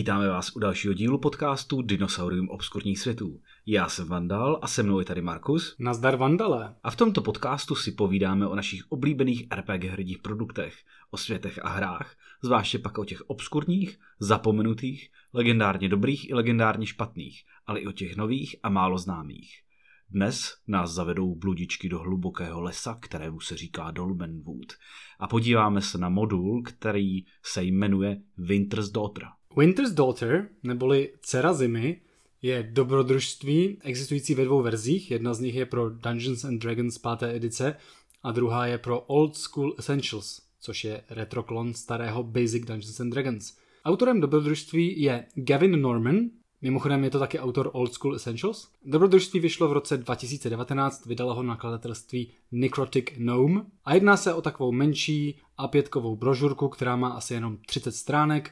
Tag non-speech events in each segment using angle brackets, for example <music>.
Vítáme vás u dalšího dílu podcastu Dinosaurium obskurních světů. Já jsem Vandal a se mnou je tady Markus. Nazdar Vandale. A v tomto podcastu si povídáme o našich oblíbených RPG hrdích produktech, o světech a hrách, zvláště pak o těch obskurních, zapomenutých, legendárně dobrých i legendárně špatných, ale i o těch nových a málo známých. Dnes nás zavedou bludičky do hlubokého lesa, kterému se říká Dolmenwood a podíváme se na modul, který se jmenuje Winter's Daughter. Winter's Daughter, neboli Dcera zimy, je dobrodružství existující ve dvou verzích. Jedna z nich je pro Dungeons and Dragons 5. edice a druhá je pro Old School Essentials, což je retroklon starého Basic Dungeons and Dragons. Autorem dobrodružství je Gavin Norman, Mimochodem je to taky autor Old School Essentials. Dobrodružství vyšlo v roce 2019, vydalo ho nakladatelství Necrotic Gnome a jedná se o takovou menší A5kovou brožurku, která má asi jenom 30 stránek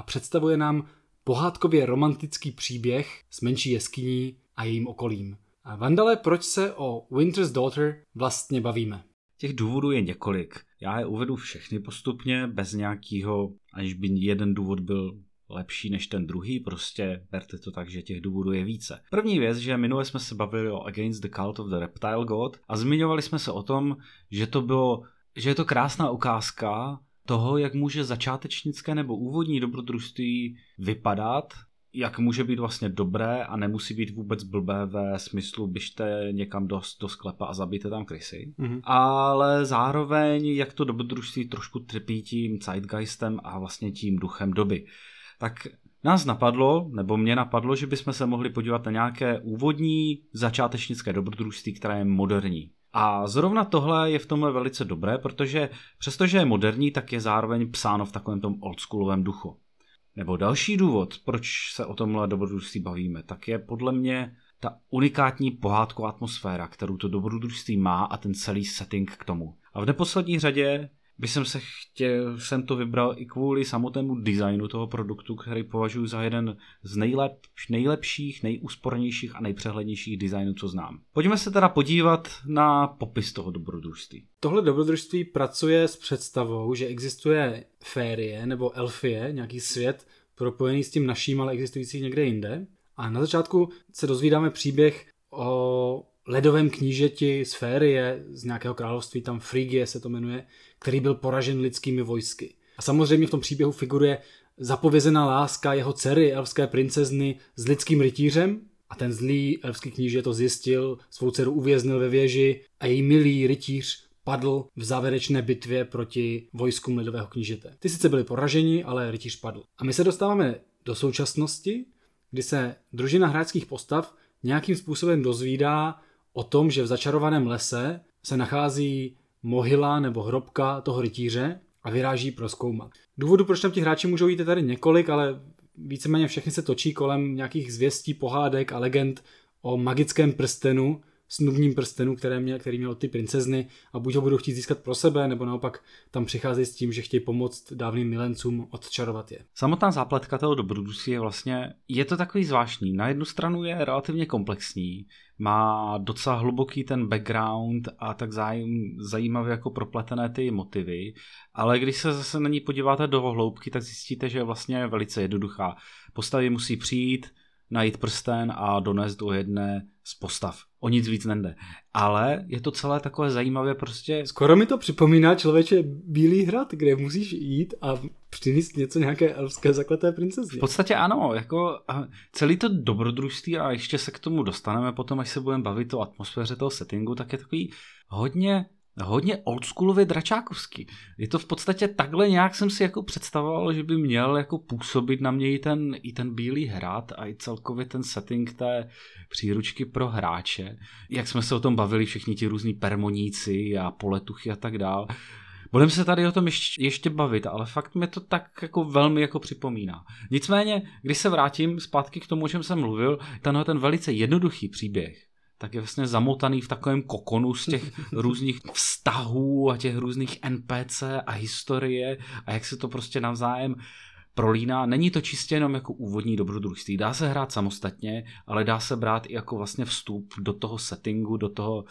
a představuje nám pohádkově romantický příběh s menší jeskyní a jejím okolím. A Vandale, proč se o Winter's Daughter vlastně bavíme? Těch důvodů je několik. Já je uvedu všechny postupně, bez nějakého, aniž by jeden důvod byl lepší než ten druhý, prostě berte to tak, že těch důvodů je více. První věc, že minule jsme se bavili o Against the Cult of the Reptile God a zmiňovali jsme se o tom, že to bylo, že je to krásná ukázka toho, jak může začátečnické nebo úvodní dobrodružství vypadat, jak může být vlastně dobré a nemusí být vůbec blbé ve smyslu běžte někam do, do sklepa a zabijte tam krysy. Mm-hmm. Ale zároveň, jak to dobrodružství trošku trpí tím zeitgeistem a vlastně tím duchem doby tak nás napadlo, nebo mě napadlo, že bychom se mohli podívat na nějaké úvodní začátečnické dobrodružství, které je moderní. A zrovna tohle je v tomhle velice dobré, protože přestože je moderní, tak je zároveň psáno v takovém tom oldschoolovém duchu. Nebo další důvod, proč se o tomhle dobrodružství bavíme, tak je podle mě ta unikátní pohádková atmosféra, kterou to dobrodružství má a ten celý setting k tomu. A v neposlední řadě by jsem se chtěl, jsem to vybral i kvůli samotnému designu toho produktu, který považuji za jeden z nejlep, nejlepších, nejúspornějších a nejpřehlednějších designů, co znám. Pojďme se teda podívat na popis toho dobrodružství. Tohle dobrodružství pracuje s představou, že existuje férie nebo elfie, nějaký svět propojený s tím naším, ale existující někde jinde. A na začátku se dozvídáme příběh o ledovém knížeti z Férie, z nějakého království, tam Frigie se to jmenuje, který byl poražen lidskými vojsky. A samozřejmě v tom příběhu figuruje zapovězená láska jeho dcery, elfské princezny, s lidským rytířem, a ten zlý elfský kníže to zjistil, svou dceru uvěznil ve věži a její milý rytíř padl v závěrečné bitvě proti vojskům ledového knížete. Ty sice byli poraženi, ale rytíř padl. A my se dostáváme do současnosti, kdy se družina hráčských postav nějakým způsobem dozvídá o tom, že v začarovaném lese se nachází mohyla nebo hrobka toho rytíře a vyráží proskoumat. Důvodu, proč tam ti hráči můžou jít, je tady několik, ale víceméně všechny se točí kolem nějakých zvěstí, pohádek a legend o magickém prstenu, snubním prstenu, které měl, který měl ty princezny a buď ho budou chtít získat pro sebe, nebo naopak tam přicházejí s tím, že chtějí pomoct dávným milencům odčarovat je. Samotná zápletka toho dobrodružství je vlastně, je to takový zvláštní. Na jednu stranu je relativně komplexní, má docela hluboký ten background a tak zajím, zajímavě jako propletené ty motivy, ale když se zase na ní podíváte do hloubky, tak zjistíte, že je vlastně velice jednoduchá. Postavy musí přijít, najít prsten a donést do jedné z postav. O nic víc nende. Ale je to celé takové zajímavé prostě... Skoro mi to připomíná člověče Bílý hrad, kde musíš jít a přinést něco nějaké elfské zakleté princezně. V podstatě ano, jako celý to dobrodružství a ještě se k tomu dostaneme potom, až se budeme bavit o atmosféře toho settingu, tak je takový hodně hodně oldschoolově dračákovský. Je to v podstatě takhle nějak jsem si jako představoval, že by měl jako působit na mě i ten, i ten bílý hrad a i celkově ten setting té příručky pro hráče. Jak jsme se o tom bavili všichni ti různí permoníci a poletuchy a tak dál. Budeme se tady o tom ještě, ještě bavit, ale fakt mi to tak jako velmi jako připomíná. Nicméně, když se vrátím zpátky k tomu, o čem jsem mluvil, tenhle ten velice jednoduchý příběh, tak je vlastně zamotaný v takovém kokonu z těch <laughs> různých vztahů a těch různých NPC a historie a jak se to prostě navzájem prolíná. Není to čistě jenom jako úvodní dobrodružství. Dá se hrát samostatně, ale dá se brát i jako vlastně vstup do toho settingu, do toho,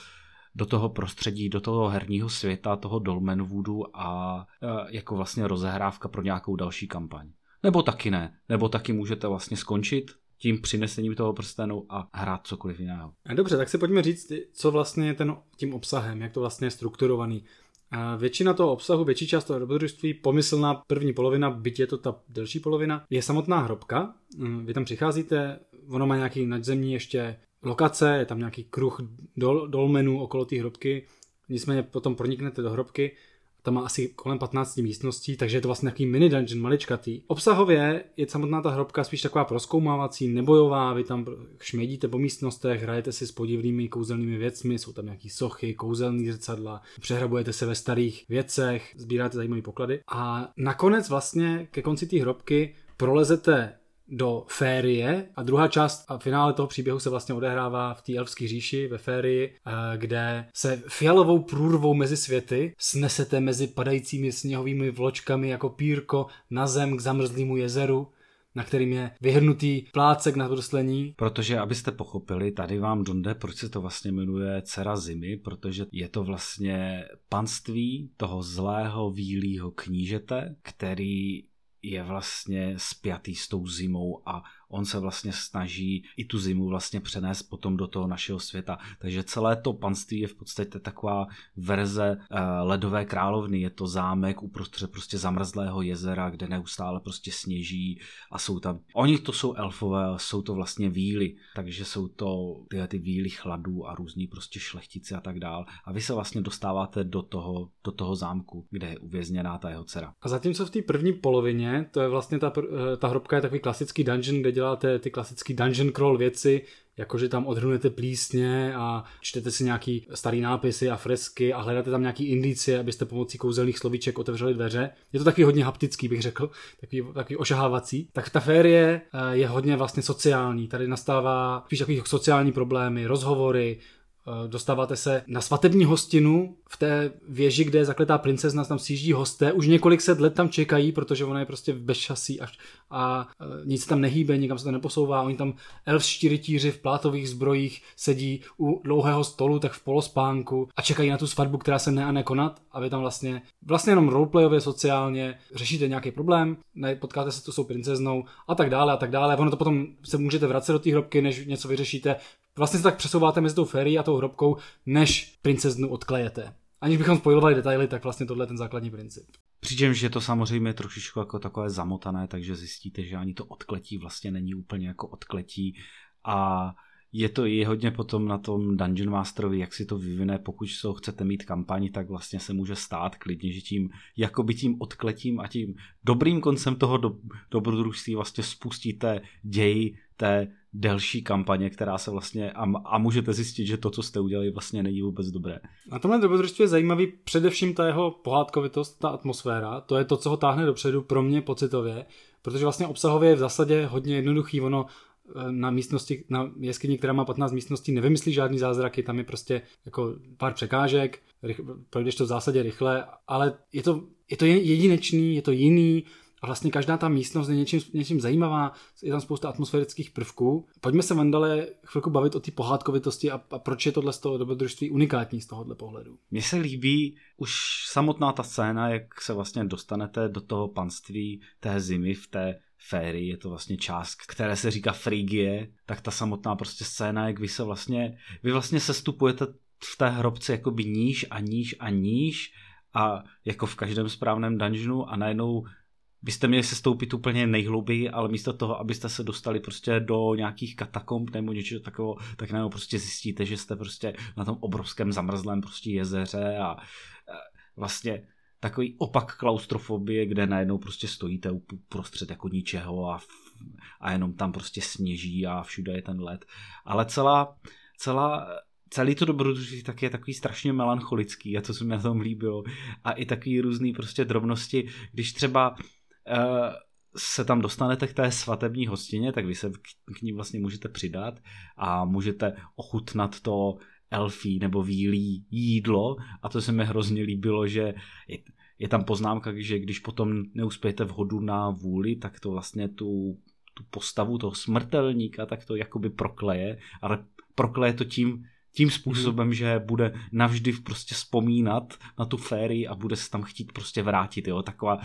do toho prostředí, do toho herního světa, toho Dolmenwoodu a e, jako vlastně rozehrávka pro nějakou další kampaň. Nebo taky ne. Nebo taky můžete vlastně skončit tím přinesením toho prstenu a hrát cokoliv jiného. Dobře, tak si pojďme říct, co vlastně je ten, tím obsahem, jak to vlastně je strukturovaný. A většina toho obsahu, větší část toho dobrodružství, pomyslná první polovina, byť je to ta delší polovina, je samotná hrobka. Mm, vy tam přicházíte, ono má nějaký nadzemní ještě lokace, je tam nějaký kruh dol, dolmenů okolo té hrobky, nicméně potom proniknete do hrobky tam má asi kolem 15 místností, takže je to vlastně nějaký mini dungeon, maličkatý. Obsahově je samotná ta hrobka spíš taková proskoumávací, nebojová, vy tam šmědíte po místnostech, hrajete si s podivnými kouzelnými věcmi, jsou tam nějaký sochy, kouzelný zrcadla, přehrabujete se ve starých věcech, sbíráte zajímavé poklady a nakonec vlastně ke konci té hrobky prolezete do Férie a druhá část a finále toho příběhu se vlastně odehrává v té elfské říši ve Férii, eh, kde se fialovou průrvou mezi světy snesete mezi padajícími sněhovými vločkami jako pírko na zem k zamrzlému jezeru na kterým je vyhrnutý plácek na bruslení. Protože, abyste pochopili, tady vám donde, proč se to vlastně jmenuje Cera zimy, protože je to vlastně panství toho zlého výlího knížete, který je vlastně spjatý s tou zimou a on se vlastně snaží i tu zimu vlastně přenést potom do toho našeho světa. Takže celé to panství je v podstatě taková verze uh, ledové královny. Je to zámek uprostřed prostě zamrzlého jezera, kde neustále prostě sněží a jsou tam, oni to jsou elfové, jsou to vlastně víly, takže jsou to tyhle ty víly chladů a různí prostě šlechtici a tak dál. A vy se vlastně dostáváte do toho, do toho zámku, kde je uvězněná ta jeho dcera. A zatímco v té první polovině, to je vlastně ta, eh, ta hrobka je takový klasický dungeon, kde děláte ty klasický dungeon crawl věci, jakože tam odhrnujete plísně a čtete si nějaký starý nápisy a fresky a hledáte tam nějaký indicie, abyste pomocí kouzelných slovíček otevřeli dveře. Je to takový hodně haptický, bych řekl, takový, takový ošahávací. Tak ta férie eh, je hodně vlastně sociální. Tady nastává spíš takový sociální problémy, rozhovory, dostáváte se na svatební hostinu v té věži, kde je zakletá princezna, tam sjíždí hosté, už několik set let tam čekají, protože ona je prostě bez časí a, a eh, nic tam nehýbe, nikam se to neposouvá, oni tam elfští rytíři v plátových zbrojích sedí u dlouhého stolu, tak v polospánku a čekají na tu svatbu, která se ne a nekonat a vy tam vlastně, vlastně jenom roleplayově, sociálně řešíte nějaký problém, potkáte se tu s tou princeznou a tak dále a tak dále. Ono to potom se můžete vracet do té hrobky, než něco vyřešíte. Vlastně se tak přesouváte mezi tou férií a tou hrobkou, než princeznu odklejete. Aniž bychom spojovali detaily, tak vlastně tohle je ten základní princip. Přičemž je to samozřejmě trošičku jako takové zamotané, takže zjistíte, že ani to odkletí vlastně není úplně jako odkletí a je to i hodně potom na tom Dungeon Masterovi, jak si to vyvine, pokud to chcete mít kampaň, tak vlastně se může stát klidně, že tím, jakoby tím odkletím a tím dobrým koncem toho do, dobrodružství vlastně spustíte děj té delší kampaně, která se vlastně a, a můžete zjistit, že to, co jste udělali, vlastně není vůbec dobré. Na tomhle dobrodružství je zajímavý především ta jeho pohádkovitost, ta atmosféra, to je to, co ho táhne dopředu pro mě pocitově, protože vlastně obsahově je v zásadě hodně jednoduchý, ono eh, na místnosti, na jeskyni, která má 15 místností, nevymyslí žádný zázraky, tam je prostě jako pár překážek, projdeš to v zásadě rychle, ale je to, je to jedinečný, je to jiný, a vlastně každá ta místnost je něčím, něčím zajímavá, je tam spousta atmosférických prvků. Pojďme se, Vandale, chvilku bavit o té pohádkovitosti a, a proč je tohle z toho dobrodružství unikátní z tohohle pohledu. Mně se líbí už samotná ta scéna, jak se vlastně dostanete do toho panství té zimy v té férii, je to vlastně část, které se říká Frigie, tak ta samotná prostě scéna, jak vy se vlastně, vy vlastně sestupujete v té hrobce jakoby níž a níž a níž a jako v každém správném dungeonu a najednou byste měli se stoupit úplně nejhlouběji, ale místo toho, abyste se dostali prostě do nějakých katakomb nebo něčeho takového, tak najednou prostě zjistíte, že jste prostě na tom obrovském zamrzlém prostě jezeře a vlastně takový opak klaustrofobie, kde najednou prostě stojíte uprostřed jako ničeho a, a jenom tam prostě sněží a všude je ten led. Ale celá, celá celý to dobrodružství tak je takový strašně melancholický a to se mi na tom líbilo. A i takový různý prostě drobnosti, když třeba se tam dostanete k té svatební hostině, tak vy se k ní vlastně můžete přidat a můžete ochutnat to elfí nebo výlí jídlo. A to se mi hrozně líbilo, že je, tam poznámka, že když potom neuspějete v hodu na vůli, tak to vlastně tu, tu postavu toho smrtelníka tak to jakoby prokleje, ale prokleje to tím, tím způsobem, mm-hmm. že bude navždy prostě vzpomínat na tu férii a bude se tam chtít prostě vrátit, jo, taková,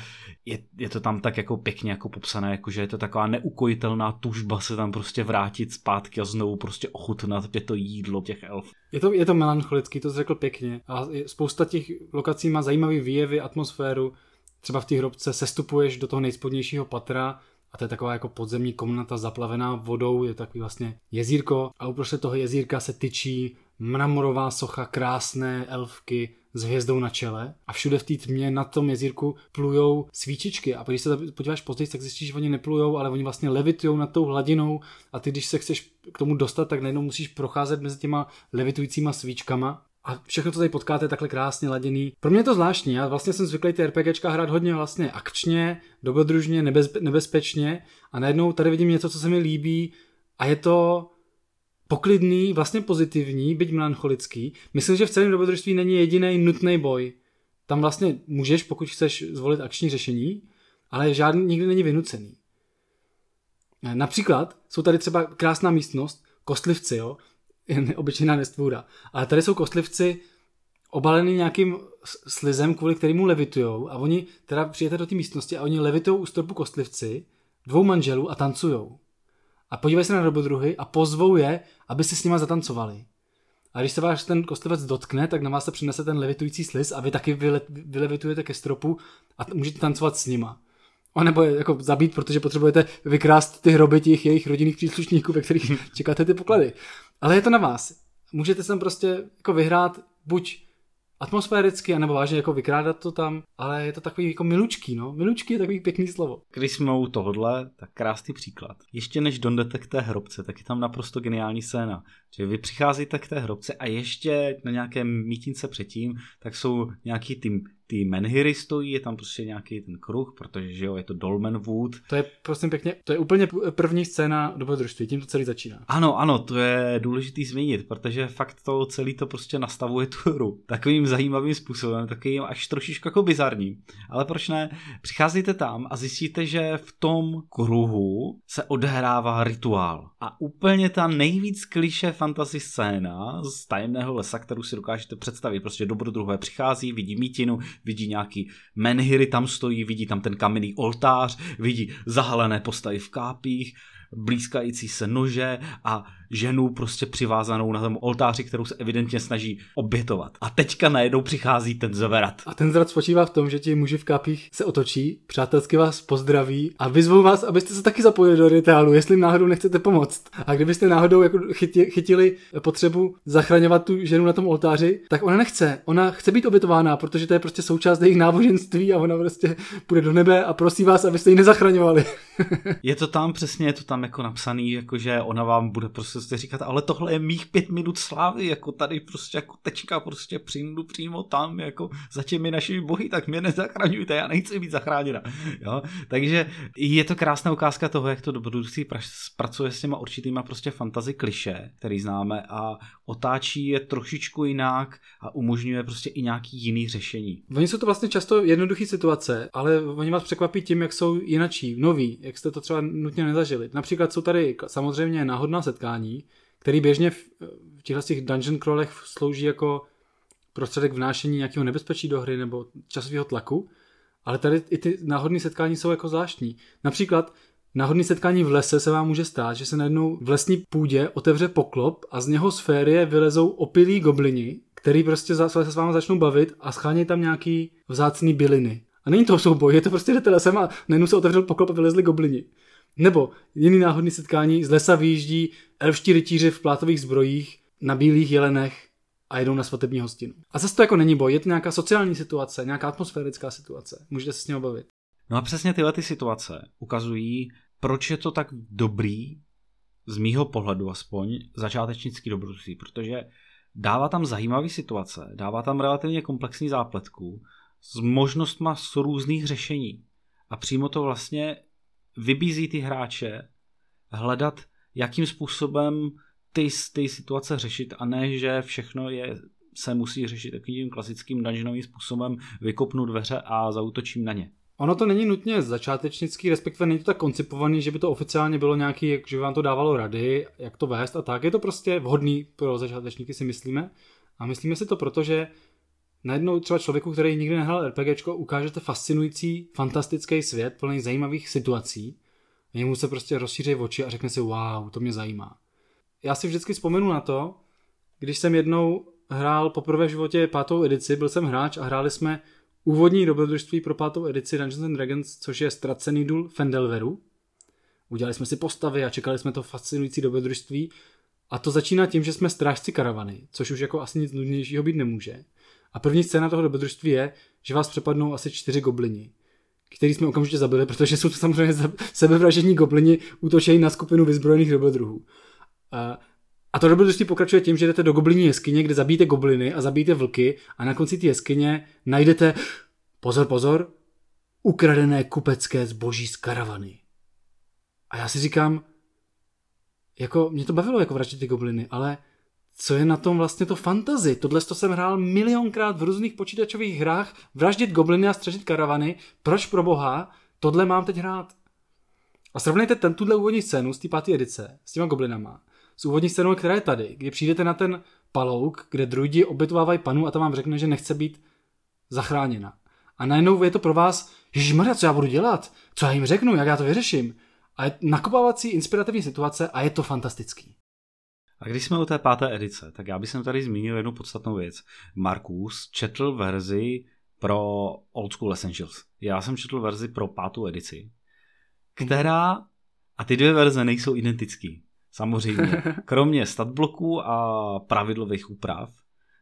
je, je to tam tak jako pěkně jako popsané, jako že je to taková neukojitelná tužba se tam prostě vrátit zpátky a znovu prostě ochutnat to jídlo těch elf. Je to, je to melancholický, to jsi řekl pěkně a spousta těch lokací má zajímavý výjevy, atmosféru, třeba v té hrobce sestupuješ do toho nejspodnějšího patra, a to je taková jako podzemní komnata zaplavená vodou, je takový vlastně jezírko. A uprostřed toho jezírka se tyčí mramorová socha krásné elfky s hvězdou na čele. A všude v té tmě na tom jezírku plujou svíčičky. A když se podíváš později, tak zjistíš, že oni neplujou, ale oni vlastně levitují nad tou hladinou. A ty, když se chceš k tomu dostat, tak najednou musíš procházet mezi těma levitujícíma svíčkama a všechno, co tady potkáte, takhle krásně laděný. Pro mě je to zvláštní, já vlastně jsem zvyklý ty RPGčka hrát hodně vlastně akčně, dobrodružně, nebez, nebezpečně a najednou tady vidím něco, co se mi líbí a je to poklidný, vlastně pozitivní, byť melancholický. Myslím, že v celém dobrodružství není jediný nutný boj. Tam vlastně můžeš, pokud chceš zvolit akční řešení, ale žádný nikdy není vynucený. Například jsou tady třeba krásná místnost, kostlivci, jo, obyčejná nestvůra. Ale tady jsou kostlivci obalený nějakým slizem, kvůli kterému levitujou a oni teda přijete do té místnosti a oni levitují u stropu kostlivci, dvou manželů a tancujou. A podívají se na dobrodruhy a pozvou je, aby si s nima zatancovali. A když se vás ten kostlivec dotkne, tak na vás se přinese ten levitující sliz a vy taky vyle, vylevitujete ke stropu a můžete tancovat s nima. A nebo je jako zabít, protože potřebujete vykrást ty hroby těch jejich rodinných příslušníků, ve kterých <laughs> čekáte ty poklady. Ale je to na vás. Můžete sem prostě jako vyhrát buď atmosféricky, anebo vážně jako vykrádat to tam, ale je to takový jako milučký, no. Milučký je takový pěkný slovo. Když jsme u tohohle, tak krásný příklad. Ještě než dojdete k té hrobce, tak je tam naprosto geniální scéna. Že vy přicházíte k té hrobce a ještě na nějakém mítince předtím, tak jsou nějaký tým ty menhiry stojí, je tam prostě nějaký ten kruh, protože že jo, je to Dolmen Wood. To je prosím pěkně, to je úplně první scéna dobrodružství, tím to celý začíná. Ano, ano, to je důležitý zmínit, protože fakt to celý to prostě nastavuje tu hru takovým zajímavým způsobem, takovým až trošičku jako bizarním. Ale proč ne? Přicházíte tam a zjistíte, že v tom kruhu se odehrává rituál. A úplně ta nejvíc kliše fantasy scéna z tajemného lesa, kterou si dokážete představit. Prostě dobrodruhé přichází, vidí mítinu, vidí nějaký menhiry tam stojí, vidí tam ten kamenný oltář, vidí zahalené postavy v kápích, blízkající se nože a ženu prostě přivázanou na tom oltáři, kterou se evidentně snaží obětovat. A teďka najednou přichází ten zverat. A ten zverat spočívá v tom, že ti muži v kápích se otočí, přátelsky vás pozdraví a vyzvou vás, abyste se taky zapojili do rituálu, jestli náhodou nechcete pomoct. A kdybyste náhodou jako chyti, chytili potřebu zachraňovat tu ženu na tom oltáři, tak ona nechce. Ona chce být obětována, protože to je prostě součást jejich náboženství a ona prostě půjde do nebe a prosí vás, abyste ji nezachraňovali. <laughs> je to tam přesně, je to tam jako napsaný, jako že ona vám bude prostě prostě říkat, ale tohle je mých pět minut slávy, jako tady prostě jako tečka, prostě přijdu přímo tam, jako za těmi našimi bohy, tak mě nezachraňujte, já nechci být zachráněna. Jo? Takže je to krásná ukázka toho, jak to dobrodružství pracuje s těma určitýma prostě fantazy kliše, který známe a otáčí je trošičku jinak a umožňuje prostě i nějaký jiný řešení. Oni jsou to vlastně často jednoduché situace, ale oni vás překvapí tím, jak jsou jinačí, noví, jak jste to třeba nutně nezažili. Například jsou tady samozřejmě náhodná setkání, který běžně v, v těchto těch dungeon crawlech slouží jako prostředek vnášení nějakého nebezpečí do hry nebo časového tlaku, ale tady i ty náhodné setkání jsou jako zvláštní. Například náhodné setkání v lese se vám může stát, že se najednou v lesní půdě otevře poklop a z něho z férie vylezou opilí goblini, který prostě se s váma začnou bavit a schání tam nějaký vzácný byliny. A není to souboj, je to prostě jdete lesem a najednou se otevřel poklop a vylezli goblini. Nebo jiný náhodný setkání, z lesa vyjíždí elfští rytíři v plátových zbrojích na bílých jelenech a jedou na svatební hostinu. A zase to jako není boj, je to nějaká sociální situace, nějaká atmosférická situace. Můžete se s ním bavit. No a přesně tyhle ty situace ukazují, proč je to tak dobrý, z mýho pohledu aspoň, začátečnický dobrodružství, protože dává tam zajímavé situace, dává tam relativně komplexní zápletku s možnostma s různých řešení. A přímo to vlastně vybízí ty hráče hledat, jakým způsobem ty, ty situace řešit a ne, že všechno je se musí řešit takovým klasickým dungeonovým způsobem, vykopnu dveře a zautočím na ně. Ono to není nutně začátečnický, respektive není to tak koncipovaný, že by to oficiálně bylo nějaký, že by vám to dávalo rady, jak to vést a tak. Je to prostě vhodný pro začátečníky, si myslíme. A myslíme si to proto, že najednou třeba člověku, který nikdy nehrál RPGčko, ukážete fascinující, fantastický svět plný zajímavých situací. A němu se prostě rozšíří oči a řekne si, wow, to mě zajímá. Já si vždycky vzpomenu na to, když jsem jednou hrál poprvé v životě pátou edici, byl jsem hráč a hráli jsme úvodní dobrodružství pro pátou edici Dungeons and Dragons, což je ztracený důl Fendelveru. Udělali jsme si postavy a čekali jsme to fascinující dobrodružství. A to začíná tím, že jsme strážci karavany, což už jako asi nic nudnějšího být nemůže. A první scéna toho dobrodružství je, že vás přepadnou asi čtyři goblini, který jsme okamžitě zabili, protože jsou to samozřejmě sebevražední goblini, útočejí na skupinu vyzbrojených dobrodruhů. A to dobrodružství pokračuje tím, že jdete do gobliní jeskyně, kde zabijete gobliny a zabijete vlky a na konci té jeskyně najdete, pozor, pozor, ukradené kupecké zboží z karavany. A já si říkám, jako, mě to bavilo jako vraždit ty gobliny, ale co je na tom vlastně to fantazy. Tohle to jsem hrál milionkrát v různých počítačových hrách, vraždit gobliny a střežit karavany. Proč pro boha tohle mám teď hrát? A srovnejte ten tuhle úvodní scénu z té páté edice s těma goblinama s úvodní scénou, která je tady, kdy přijdete na ten palouk, kde druidi obytovávají panu a tam vám řekne, že nechce být zachráněna. A najednou je to pro vás, Maria, co já budu dělat? Co já jim řeknu? Jak já to vyřeším? A je nakopávací inspirativní situace a je to fantastický. A když jsme u té páté edice, tak já bych tady zmínil jednu podstatnou věc. Markus četl verzi pro Old School Essentials. Já jsem četl verzi pro pátou edici, která, a ty dvě verze nejsou identický. Samozřejmě. <laughs> Kromě statbloků a pravidlových úprav,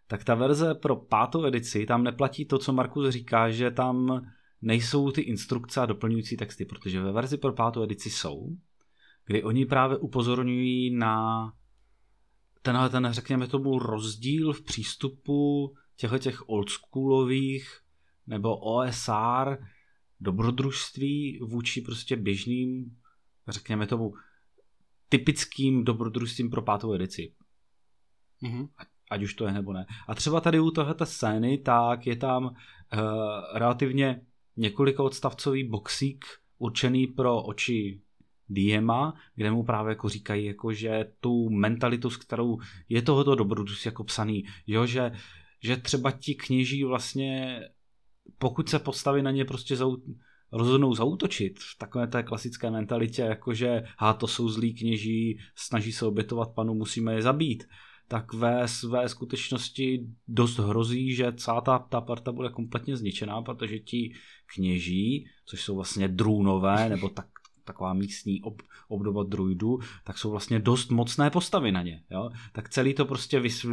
tak ta verze pro pátou edici, tam neplatí to, co Markus říká, že tam nejsou ty instrukce a doplňující texty, protože ve verzi pro pátou edici jsou, kdy oni právě upozorňují na tenhle ten, řekněme tomu, rozdíl v přístupu těchto těch oldschoolových nebo OSR dobrodružství vůči prostě běžným, řekněme tomu, typickým dobrodružstvím pro pátou edici. Mm-hmm. Ať už to je nebo ne. A třeba tady u tohoto scény, tak je tam uh, relativně několika odstavcový boxík určený pro oči Diema, kde mu právě jako říkají, jako, že tu mentalitu, s kterou je tohoto dobrodružství jako psaný, jo, že, že třeba ti kněží vlastně, pokud se postaví na ně prostě za, rozhodnou zautočit v takové té klasické mentalitě, jakože ha, to jsou zlí kněží, snaží se obětovat panu, musíme je zabít, tak ve své skutečnosti dost hrozí, že celá ta, ta parta bude kompletně zničená, protože ti kněží, což jsou vlastně drůnové, nebo tak, taková místní ob, obdoba druidů, tak jsou vlastně dost mocné postavy na ně. Jo? Tak celý to prostě vysv,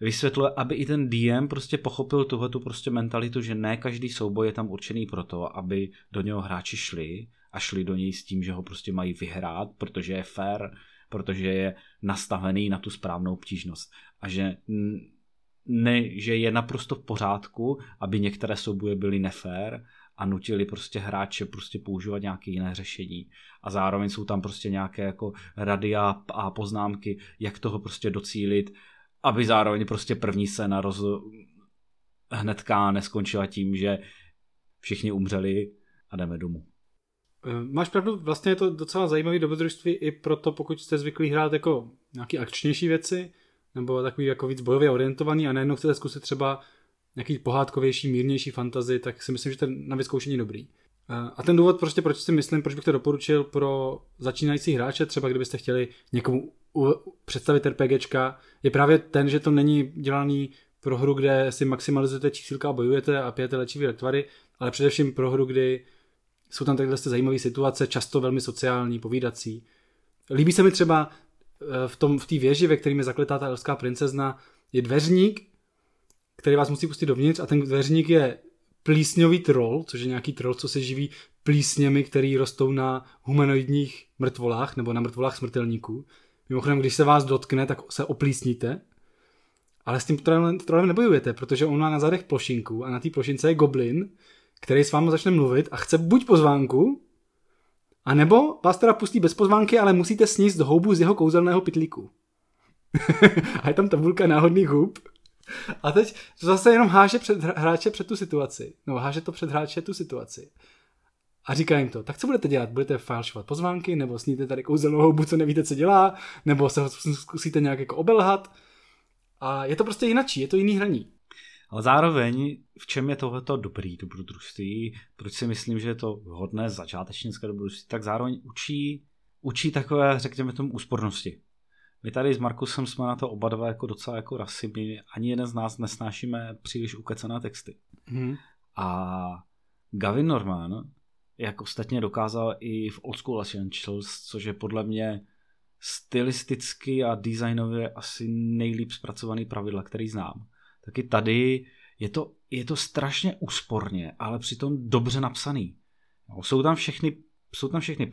vysvětluje, aby i ten DM prostě pochopil tuhle tu prostě mentalitu, že ne každý souboj je tam určený pro to, aby do něho hráči šli a šli do něj s tím, že ho prostě mají vyhrát, protože je fair, protože je nastavený na tu správnou obtížnost. A že ne, že je naprosto v pořádku, aby některé souboje byly nefér a nutili prostě hráče prostě používat nějaké jiné řešení. A zároveň jsou tam prostě nějaké jako rady a, a poznámky, jak toho prostě docílit aby zároveň prostě první scéna roz... hnedka neskončila tím, že všichni umřeli a jdeme domů. Eh, máš pravdu, vlastně je to docela zajímavý dobrodružství i proto, pokud jste zvyklí hrát jako nějaký akčnější věci, nebo takový jako víc bojově orientovaný a najednou chcete zkusit třeba nějaký pohádkovější, mírnější fantazy, tak si myslím, že ten na vyzkoušení dobrý. Eh, a ten důvod prostě, proč si myslím, proč bych to doporučil pro začínající hráče, třeba kdybyste chtěli někomu představit RPGčka, je právě ten, že to není dělaný pro hru, kde si maximalizujete čísilka a bojujete a pijete léčivé tvary, ale především pro hru, kdy jsou tam takhle zajímavé situace, často velmi sociální, povídací. Líbí se mi třeba eh, v tom v té věži, ve kterým je zakletá ta elská princezna, je dveřník, který vás musí pustit dovnitř a ten dveřník je plísňový troll, což je nějaký troll, co se živí plísněmi, který rostou na humanoidních mrtvolách nebo na mrtvolách smrtelníků. Mimochodem, když se vás dotkne, tak se oplísníte, ale s tím trollem, trollem nebojujete, protože on má na zadech plošinku a na té plošince je goblin, který s vámi začne mluvit a chce buď pozvánku, a nebo vás teda pustí bez pozvánky, ale musíte sníst houbu z jeho kouzelného pitlíku. <laughs> a je tam tabulka náhodných hub a teď to zase jenom háže před hráče před tu situaci. No háže to před hráče tu situaci. A říká jim to, tak co budete dělat? Budete falšovat pozvánky, nebo sníte tady kouzelnou houbu, co nevíte, co dělá, nebo se ho zkusíte nějak jako obelhat. A je to prostě jinačí, je to jiný hraní. Ale zároveň, v čem je tohleto dobrý dobrodružství, proč si myslím, že je to hodné začátečnické dobrodružství, tak zároveň učí, učí takové, řekněme tomu, úspornosti. My tady s Markusem jsme na to oba dva jako docela jako rasy, my ani jeden z nás nesnášíme příliš ukecené texty. Hmm. A Gavin Norman, jak ostatně dokázal i v Old School Essentials, což je podle mě stylisticky a designově asi nejlíp zpracovaný pravidla, který znám. Taky tady je to, je to strašně úsporně, ale přitom dobře napsaný. No, jsou tam všechny, jsou tam všechny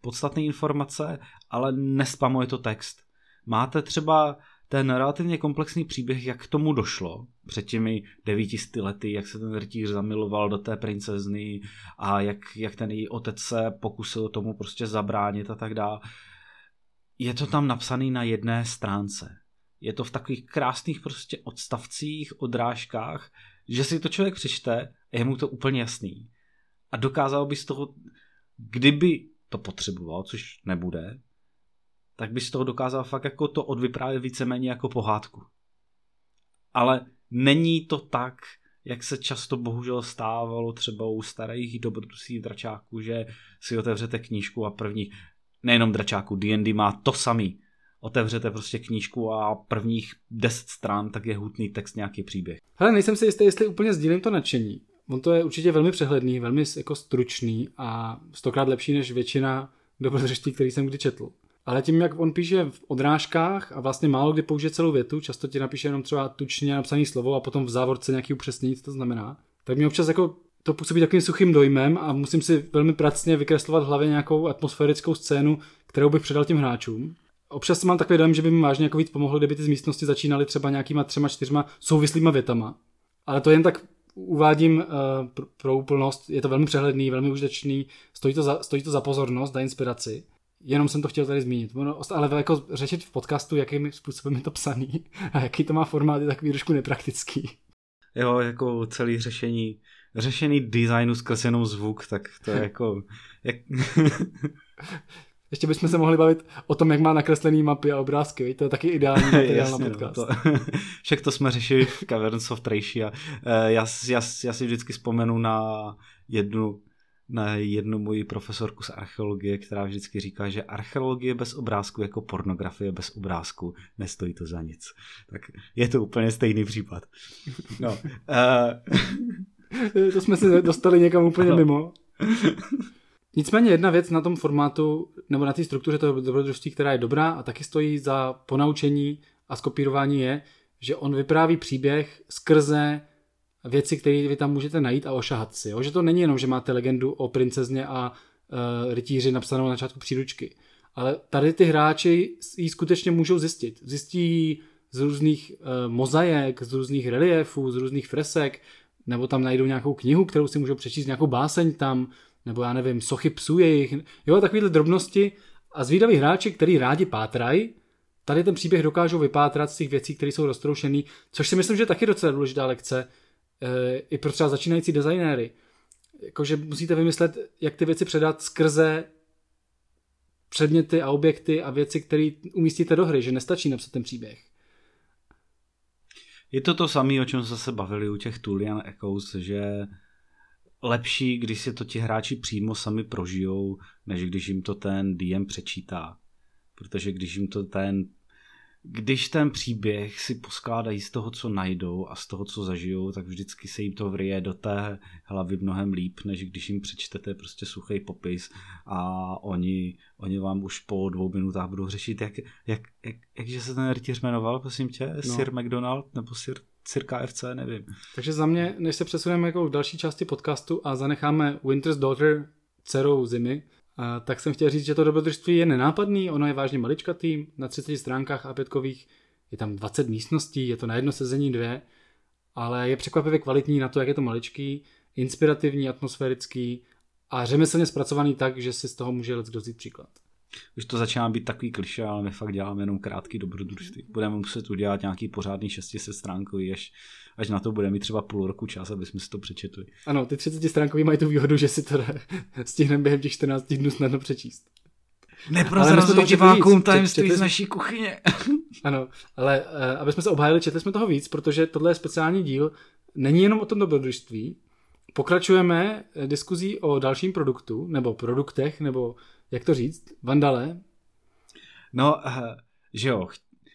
podstatné informace, ale nespamuje to text. Máte třeba ten relativně komplexní příběh, jak k tomu došlo před těmi devítisty lety, jak se ten rytíř zamiloval do té princezny a jak, jak ten její otec se pokusil tomu prostě zabránit a tak dále. Je to tam napsaný na jedné stránce. Je to v takových krásných prostě odstavcích, odrážkách, že si to člověk přečte a je mu to úplně jasný. A dokázal by z toho, kdyby to potřeboval, což nebude, tak by z toho dokázal fakt jako to odvyprávět víceméně jako pohádku. Ale není to tak, jak se často bohužel stávalo třeba u starých dobrodusí dračáků, že si otevřete knížku a první, nejenom dračáků, D&D má to samý. Otevřete prostě knížku a prvních deset stran, tak je hutný text nějaký příběh. Ale nejsem si jistý, jestli úplně sdílím to nadšení. On to je určitě velmi přehledný, velmi jako stručný a stokrát lepší než většina dobrodružství, který jsem kdy četl. Ale tím, jak on píše v odrážkách a vlastně málo kdy použije celou větu, často ti napíše jenom třeba tučně napsaný slovo a potom v závorce nějaký upřesnění, co to znamená, tak mi občas jako to působí takovým suchým dojmem a musím si velmi pracně vykreslovat v hlavě nějakou atmosférickou scénu, kterou bych předal těm hráčům. Občas mám takový dojem, že by mi vážně jako víc pomohlo, kdyby ty z místnosti začínaly třeba nějakýma třema, čtyřma souvislýma větama. Ale to jen tak uvádím uh, pro úplnost, je to velmi přehledný, velmi užitečný, stojí to za, stojí to za pozornost, za inspiraci jenom jsem to chtěl tady zmínit. ale jako řešit v podcastu, jakým způsobem je to psaný a jaký to má formát, je takový trošku nepraktický. Jo, jako celý řešení, řešení designu skrz jenom zvuk, tak to je jako... Jak... <laughs> Ještě bychom se mohli bavit o tom, jak má nakreslený mapy a obrázky, víš? to je taky ideální <laughs> materiál Jasně, na no, podcast. No, to, <laughs> však to jsme řešili v Caverns of Tracia. Já, já, já si vždycky vzpomenu na jednu na jednu moji profesorku z archeologie, která vždycky říká, že archeologie bez obrázku jako pornografie bez obrázku nestojí to za nic. Tak je to úplně stejný případ. No, uh... to jsme se dostali někam úplně no. mimo. Nicméně jedna věc na tom formátu, nebo na té struktuře toho dobrodružství, která je dobrá a taky stojí za ponaučení a skopírování je, že on vypráví příběh skrze věci, které vy tam můžete najít a ošahat si. Jo? Že to není jenom, že máte legendu o princezně a uh, rytíři napsanou na začátku příručky. Ale tady ty hráči ji skutečně můžou zjistit. Zjistí z různých uh, mozaik, z různých reliefů, z různých fresek, nebo tam najdou nějakou knihu, kterou si můžou přečíst, nějakou báseň tam, nebo já nevím, sochy psů jejich. Jo, takovéhle drobnosti. A zvídaví hráči, který rádi pátrají, tady ten příběh dokážou vypátrat z těch věcí, které jsou roztroušené, což si myslím, že je taky docela důležitá lekce, i pro třeba začínající designéry. Jakože musíte vymyslet, jak ty věci předat skrze předměty a objekty a věci, které umístíte do hry, že nestačí napsat ten příběh. Je to to samé, o čem jsme se bavili u těch Tulian Echoes, že lepší, když si to ti hráči přímo sami prožijou, než když jim to ten DM přečítá. Protože když jim to ten když ten příběh si poskládají z toho, co najdou a z toho, co zažijou, tak vždycky se jim to vryje do té hlavy mnohem líp, než když jim přečtete prostě suchý popis a oni, oni vám už po dvou minutách budou řešit, jak, jak, jak, jakže se ten rytíř jmenoval, prosím tě, no. Sir McDonald nebo Sir Sir KFC, nevím. Takže za mě, než se přesuneme jako k další části podcastu a zanecháme Winter's Daughter dcerou zimy, tak jsem chtěl říct, že to dobrodružství je nenápadný, ono je vážně maličkatý, na 30 stránkách a pětkových je tam 20 místností, je to na jedno sezení dvě, ale je překvapivě kvalitní na to, jak je to maličký, inspirativní, atmosférický a řemeslně zpracovaný tak, že si z toho může let vzít příklad. Už to začíná být takový kliše, ale my fakt děláme jenom krátký dobrodružství. Budeme muset udělat nějaký pořádný 600 stránkový, až, až na to bude mít třeba půl roku čas, aby jsme si to přečetli. Ano, ty 30 stránkový mají tu výhodu, že si to <laughs> stihneme během těch 14 dnů snadno přečíst. Neprozrazuj divákům tajemství z naší kuchyně. <laughs> ano, ale uh, aby jsme se obhájili, četli jsme toho víc, protože tohle je speciální díl. Není jenom o tom dobrodružství. Pokračujeme eh, diskuzí o dalším produktu, nebo produktech, nebo jak to říct, vandale. No, uh, že jo,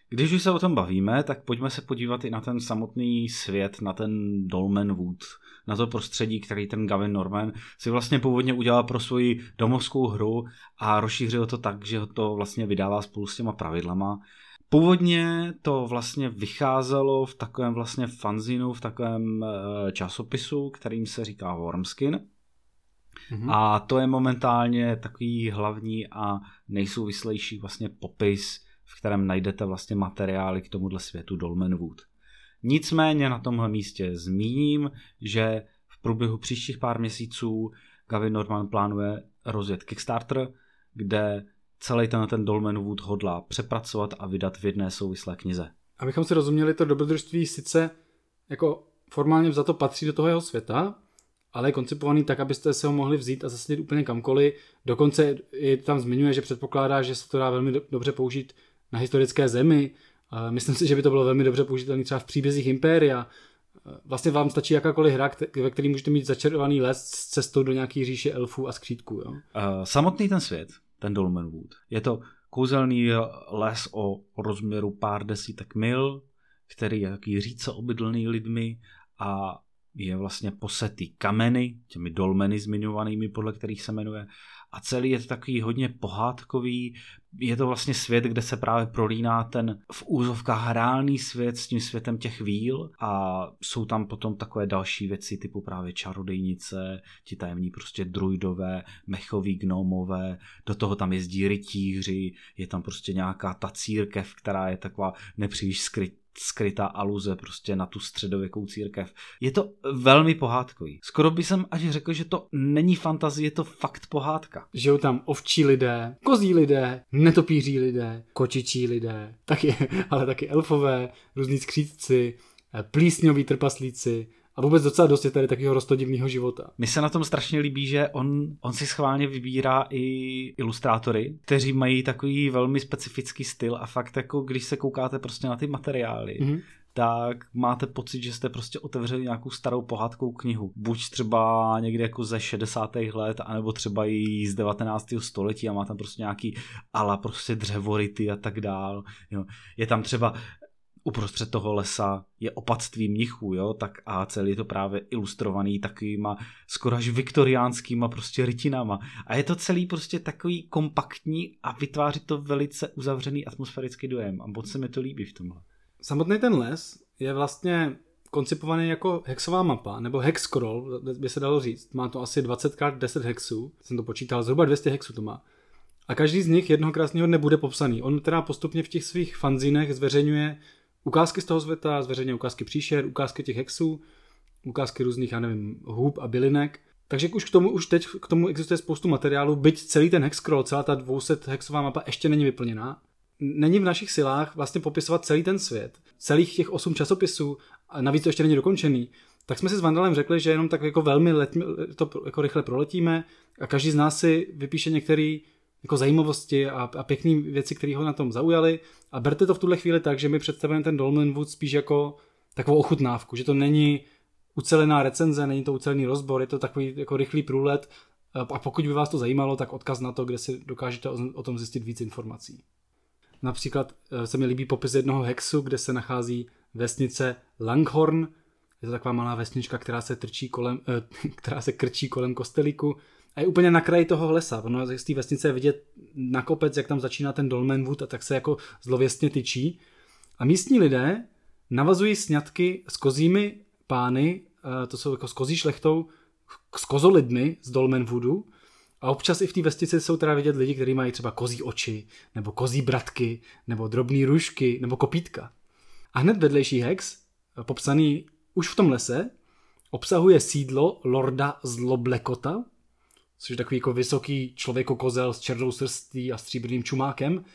když už se o tom bavíme, tak pojďme se podívat i na ten samotný svět, na ten Dolmen Wood, na to prostředí, který ten Gavin Norman si vlastně původně udělal pro svoji domovskou hru a rozšířil to tak, že to vlastně vydává spolu s těma pravidlama. Původně to vlastně vycházelo v takovém vlastně fanzinu, v takovém eh, časopisu, kterým se říká Wormskin. Mm-hmm. A to je momentálně takový hlavní a nejsouvislejší vlastně popis, v kterém najdete vlastně materiály k tomuhle světu Dolmenwood. Nicméně na tomhle místě zmíním, že v průběhu příštích pár měsíců Gavin Norman plánuje rozjet Kickstarter, kde celý ten, ten Dolmenwood hodlá přepracovat a vydat v jedné souvislé knize. Abychom si rozuměli, to dobrodružství sice jako formálně za to patří do toho jeho světa, ale je koncipovaný tak, abyste se ho mohli vzít a zasadit úplně kamkoliv. Dokonce je tam zmiňuje, že předpokládá, že se to dá velmi dobře použít na historické zemi, Myslím si, že by to bylo velmi dobře použitelné třeba v příbězích Impéria. Vlastně vám stačí jakákoliv hra, ve které můžete mít začarovaný les s cestou do nějaký říše elfů a skřítků. Jo? Samotný ten svět, ten Dolmenwood, je to kouzelný les o rozměru pár desítek mil, který je takový říce obydlený lidmi a je vlastně posetý kameny, těmi dolmeny zmiňovanými, podle kterých se jmenuje, a celý je to takový hodně pohádkový. Je to vlastně svět, kde se právě prolíná ten v úzovkách reálný svět s tím světem těch víl. A jsou tam potom takové další věci typu právě čarodejnice, ti tajemní prostě druidové, mechoví gnomové, do toho tam jezdí rytíři, je tam prostě nějaká ta církev, která je taková nepříliš skryt, skrytá aluze prostě na tu středověkou církev. Je to velmi pohádkový. Skoro by jsem až řekl, že to není fantazie, je to fakt pohádka. Žijou tam ovčí lidé, kozí lidé, netopíří lidé, kočičí lidé, taky, <laughs> ale taky elfové, různí skřítci, plísňoví trpaslíci, a vůbec docela dost je tady takového rostodivného života. Mně se na tom strašně líbí, že on, on si schválně vybírá i ilustrátory, kteří mají takový velmi specifický styl a fakt jako když se koukáte prostě na ty materiály, mm-hmm tak máte pocit, že jste prostě otevřeli nějakou starou pohádkou knihu. Buď třeba někde jako ze 60. let, anebo třeba i z 19. století a má tam prostě nějaký ala prostě dřevority a tak dál. Jo. Je tam třeba uprostřed toho lesa je opatství mnichů, jo, tak a celý je to právě ilustrovaný takovýma skoro až viktoriánskýma prostě rytinama. A je to celý prostě takový kompaktní a vytváří to velice uzavřený atmosférický dojem. A moc se mi to líbí v tomhle. Samotný ten les je vlastně koncipovaný jako hexová mapa, nebo hex scroll, by se dalo říct. Má to asi 20x10 hexů, jsem to počítal, zhruba 200 hexů to má. A každý z nich jednoho krásného dne bude popsaný. On teda postupně v těch svých fanzinech zveřejňuje ukázky z toho světa, zveřejně ukázky příšer, ukázky těch hexů, ukázky různých, já nevím, hůb a bylinek. Takže už k tomu, už teď k tomu existuje spoustu materiálu, byť celý ten hex scroll, celá ta 200 hexová mapa ještě není vyplněná. Není v našich silách vlastně popisovat celý ten svět, celých těch osm časopisů, a navíc to ještě není dokončený. Tak jsme si s Vandalem řekli, že jenom tak jako velmi let, to jako rychle proletíme a každý z nás si vypíše některý jako zajímavosti a, a pěkné věci, které ho na tom zaujaly. A berte to v tuhle chvíli tak, že mi představujeme ten Dolmen Wood spíš jako takovou ochutnávku, že to není ucelená recenze, není to ucelený rozbor, je to takový jako rychlý průlet a pokud by vás to zajímalo, tak odkaz na to, kde si dokážete o tom zjistit víc informací. Například eh, se mi líbí popis jednoho hexu, kde se nachází vesnice Langhorn. Je to taková malá vesnička, která se, trčí kolem, eh, <laughs> která se krčí kolem kostelíku a je úplně na kraji toho lesa. Ono z té vesnice je vidět na kopec, jak tam začíná ten Dolmenwood a tak se jako zlověstně tyčí. A místní lidé navazují sňatky s kozími pány, eh, to jsou jako s kozí šlechtou, s kozolidmi z Dolmenwoodu. A občas i v té vesnici jsou teda vidět lidi, kteří mají třeba kozí oči, nebo kozí bratky, nebo drobné růžky, nebo kopítka. A hned vedlejší hex, eh, popsaný už v tom lese, obsahuje sídlo lorda Zloblekota, což je takový jako vysoký člověkokozel s černou srstí a stříbrným čumákem.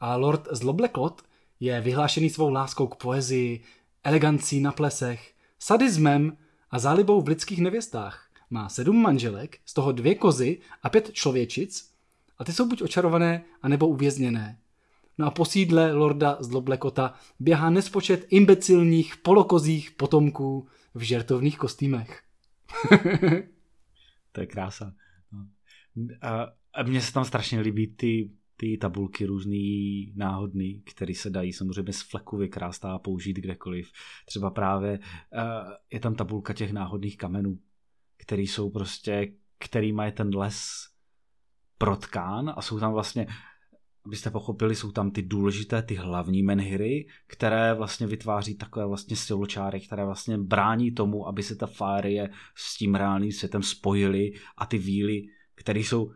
A Lord Zlobleklot je vyhlášený svou láskou k poezii, elegancí na plesech, sadismem a zálibou v lidských nevěstách. Má sedm manželek, z toho dvě kozy a pět člověčic a ty jsou buď očarované, anebo uvězněné. No a po sídle lorda Zloblekota běhá nespočet imbecilních polokozích potomků v žertovných kostýmech. <laughs> to je krása. A, a mně se tam strašně líbí ty, ty tabulky různý náhodný, které se dají samozřejmě z fleku vykrást a použít kdekoliv. Třeba právě uh, je tam tabulka těch náhodných kamenů, který jsou prostě, který mají ten les protkán a jsou tam vlastně abyste pochopili, jsou tam ty důležité, ty hlavní menhiry, které vlastně vytváří takové vlastně siločáry, které vlastně brání tomu, aby se ta fárie s tím reálným světem spojily a ty víly, které jsou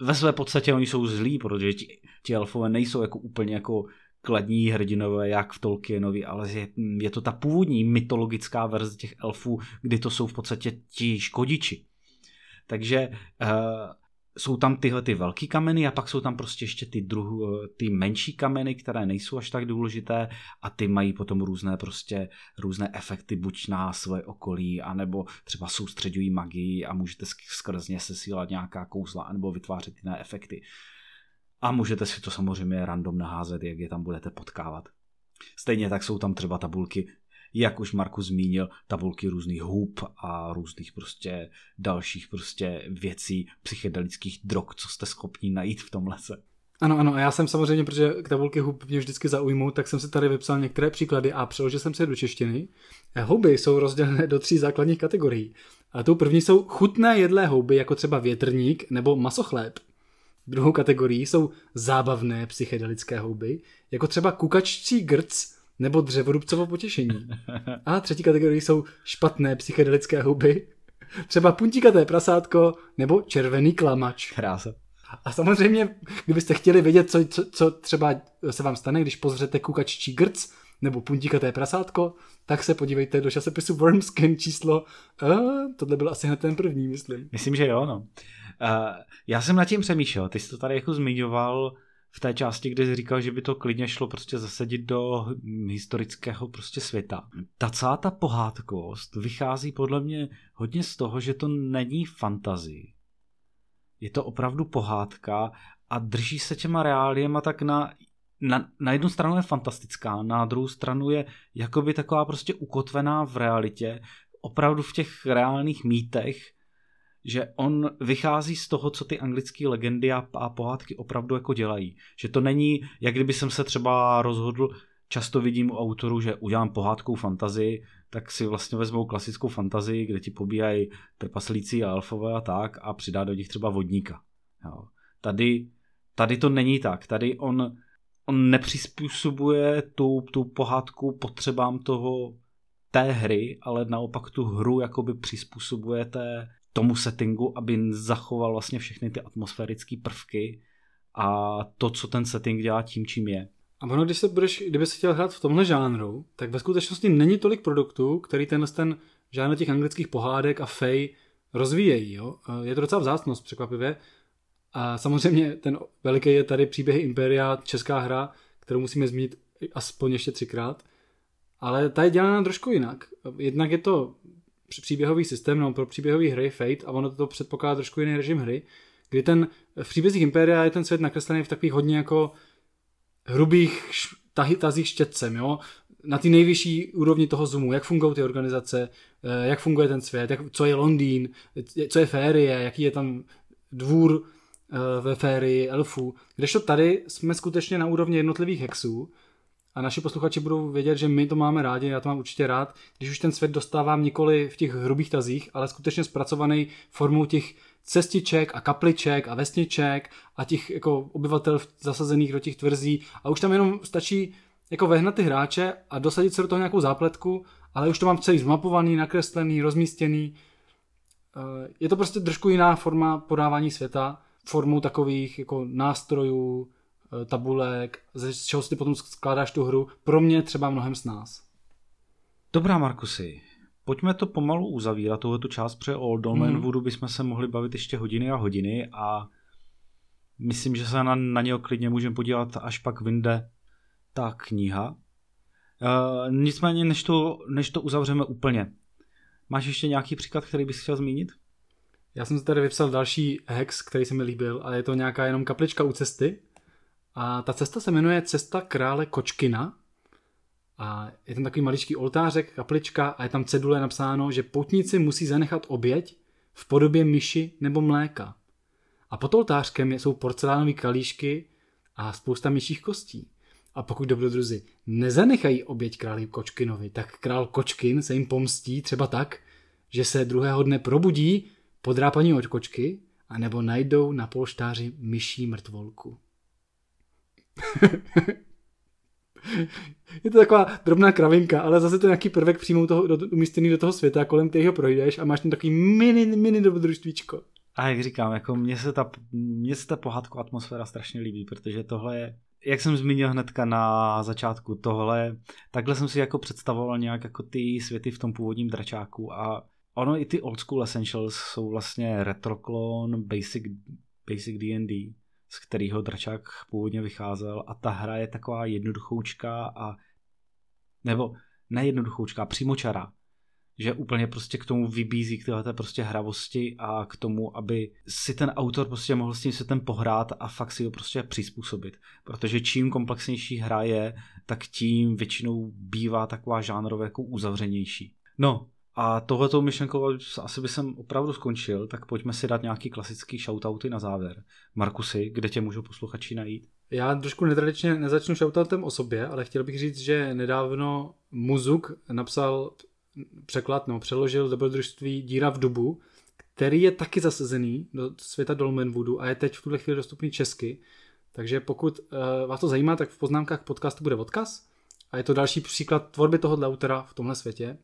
ve své podstatě oni jsou zlí, protože ti, ti elfové nejsou jako úplně jako kladní hrdinové, jak v Tolkienovi, ale je, je to ta původní mytologická verze těch elfů, kdy to jsou v podstatě ti škodiči. Takže uh, jsou tam tyhle ty velký kameny a pak jsou tam prostě ještě ty, druh, ty menší kameny, které nejsou až tak důležité a ty mají potom různé prostě různé efekty buď na svoje okolí, anebo třeba soustředují magii a můžete skrz ně sesílat nějaká kouzla nebo vytvářet jiné efekty. A můžete si to samozřejmě random naházet, jak je tam budete potkávat. Stejně tak jsou tam třeba tabulky jak už Marku zmínil, tabulky různých hub a různých prostě dalších prostě věcí, psychedelických drog, co jste schopni najít v tom lese. Ano, ano, a já jsem samozřejmě, protože tabulky hub mě vždycky zaujmou, tak jsem si tady vypsal některé příklady a přeložil jsem se do češtiny. Houby jsou rozdělené do tří základních kategorií. A tou první jsou chutné jedlé houby, jako třeba větrník nebo masochléb. Druhou kategorií jsou zábavné psychedelické houby, jako třeba kukaččí grc nebo dřevorubcovo potěšení. A třetí kategorie jsou špatné psychedelické houby, třeba puntikaté prasátko nebo červený klamač. Krása. A samozřejmě, kdybyste chtěli vědět, co, co, co třeba se vám stane, když pozřete kukaččí grc nebo puntikaté prasátko, tak se podívejte do časopisu Wormskin číslo, uh, tohle byl asi hned ten první, myslím. Myslím, že jo, no. Uh, já jsem nad tím přemýšlel, ty jsi to tady jako zmiňoval, v té části, kde říkal, že by to klidně šlo prostě zasadit do historického prostě světa. Ta celá ta pohádkovost vychází podle mě hodně z toho, že to není fantazii. Je to opravdu pohádka a drží se těma reáliema tak na, na, na jednu stranu je fantastická, na druhou stranu je jakoby taková prostě ukotvená v realitě, opravdu v těch reálných mýtech, že on vychází z toho, co ty anglické legendy a, pohádky opravdu jako dělají. Že to není, jak kdyby jsem se třeba rozhodl, často vidím u autorů, že udělám pohádkou fantazii, tak si vlastně vezmou klasickou fantazii, kde ti pobíjají trpaslíci a alfové a tak a přidá do nich třeba vodníka. Jo. Tady, tady to není tak. Tady on, on nepřizpůsobuje tu, tu pohádku potřebám toho té hry, ale naopak tu hru jakoby přizpůsobuje té, tomu settingu, aby zachoval vlastně všechny ty atmosférické prvky a to, co ten setting dělá tím, čím je. A ono, když se budeš, kdyby se chtěl hrát v tomhle žánru, tak ve skutečnosti není tolik produktů, který ten, ten žánr těch anglických pohádek a fej rozvíjejí. Jo? Je to docela vzácnost, překvapivě. A samozřejmě ten veliký je tady příběhy Imperia, česká hra, kterou musíme zmínit aspoň ještě třikrát. Ale ta je dělána trošku jinak. Jednak je to příběhový systém, no, pro příběhový hry Fate a ono to předpokládá trošku jiný režim hry, kdy ten v příbězích Imperia je ten svět nakreslený v takových hodně jako hrubých tahy, tazích štětcem, jo? na ty nejvyšší úrovni toho zoomu, jak fungují ty organizace, eh, jak funguje ten svět, jak, co je Londýn, co je férie, jaký je tam dvůr eh, ve férii elfů. Kdežto tady jsme skutečně na úrovni jednotlivých hexů a naši posluchači budou vědět, že my to máme rádi, já to mám určitě rád, když už ten svět dostávám nikoli v těch hrubých tazích, ale skutečně zpracovaný formou těch cestiček a kapliček a vesniček a těch jako obyvatel zasazených do těch tvrzí a už tam jenom stačí jako vehnat ty hráče a dosadit se do toho nějakou zápletku, ale už to mám celý zmapovaný, nakreslený, rozmístěný. Eh, je to prostě trošku jiná forma podávání světa, formou takových jako nástrojů, tabulek, z čeho si ty potom skládáš tu hru, pro mě třeba mnohem s nás. Dobrá, Markusy. pojďme to pomalu uzavírat, tuhletu část, protože o Dolmen hmm. Woodu bychom se mohli bavit ještě hodiny a hodiny a myslím, že se na, na něho klidně můžeme podívat, až pak vyjde ta kniha. Uh, nicméně, než to, než to uzavřeme úplně, máš ještě nějaký příklad, který bys chtěl zmínit? Já jsem si tady vypsal další hex, který se mi líbil, a je to nějaká jenom kaplička u cesty. A ta cesta se jmenuje Cesta krále Kočkina. A je tam takový maličký oltářek, kaplička a je tam cedule napsáno, že poutníci musí zanechat oběť v podobě myši nebo mléka. A pod oltářkem jsou porcelánové kalíšky a spousta myších kostí. A pokud dobrodruzi nezanechají oběť králi Kočkinovi, tak král Kočkin se jim pomstí třeba tak, že se druhého dne probudí podrápaní od kočky, anebo najdou na polštáři myší mrtvolku. <laughs> je to taková drobná kravinka, ale zase to nějaký prvek přímo toho, do, umístěný do toho světa, kolem kterého projdeš a máš tam takový mini, mini dobrodružstvíčko. A jak říkám, jako mně se ta, mně se ta pohádko atmosféra strašně líbí, protože tohle je, jak jsem zmínil hnedka na začátku, tohle, takhle jsem si jako představoval nějak jako ty světy v tom původním dračáku a ono i ty old school essentials jsou vlastně retroklon basic, basic D&D, z kterého dračák původně vycházel a ta hra je taková jednoduchoučka a nebo ne jednoduchoučka, přímočara, že úplně prostě k tomu vybízí k téhle prostě hravosti a k tomu, aby si ten autor prostě mohl s tím světem pohrát a fakt si ho prostě přizpůsobit. Protože čím komplexnější hra je, tak tím většinou bývá taková žánrově jako uzavřenější. No, a tohletou myšlenkou asi by jsem opravdu skončil, tak pojďme si dát nějaký klasický shoutouty na závěr. Markusy, kde tě můžou posluchači najít? Já trošku netradičně nezačnu shoutoutem o sobě, ale chtěl bych říct, že nedávno Muzuk napsal překlad, no, přeložil dobrodružství Díra v dubu, který je taky zasazený do světa Dolmenwoodu a je teď v tuhle chvíli dostupný česky. Takže pokud uh, vás to zajímá, tak v poznámkách podcastu bude odkaz a je to další příklad tvorby tohohle autora v tomhle světě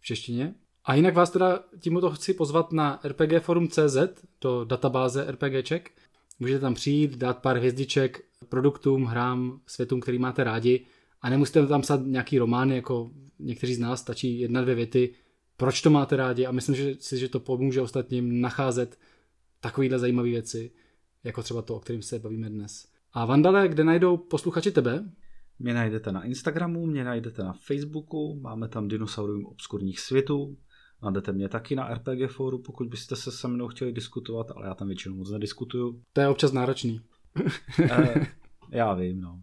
v češtině. A jinak vás teda tímto chci pozvat na rpgforum.cz do databáze RPGček. Můžete tam přijít, dát pár hvězdiček produktům, hrám, světům, který máte rádi a nemusíte tam psát nějaký romány, jako někteří z nás, stačí jedna, dvě věty, proč to máte rádi a myslím že si, že to pomůže ostatním nacházet takovýhle zajímavé věci, jako třeba to, o kterým se bavíme dnes. A Vandale, kde najdou posluchači tebe? Mě najdete na Instagramu, mě najdete na Facebooku, máme tam Dinosaurium obskurních světů, najdete mě taky na RPG fóru, pokud byste se se mnou chtěli diskutovat, ale já tam většinou moc nediskutuju. To je občas náročný. e, já vím, no.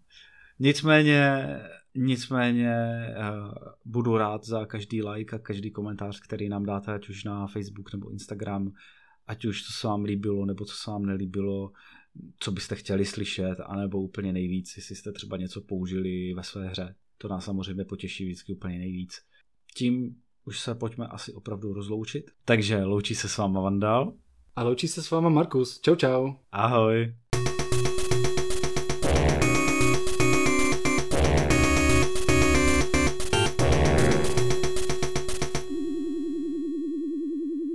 Nicméně, nicméně uh, budu rád za každý like a každý komentář, který nám dáte, ať už na Facebook nebo Instagram, ať už to se vám líbilo nebo co se vám nelíbilo co byste chtěli slyšet, anebo úplně nejvíc, jestli jste třeba něco použili ve své hře. To nás samozřejmě potěší vždycky úplně nejvíc. Tím už se pojďme asi opravdu rozloučit. Takže loučí se s váma Vandal. A loučí se s váma Markus. Čau čau. Ahoj.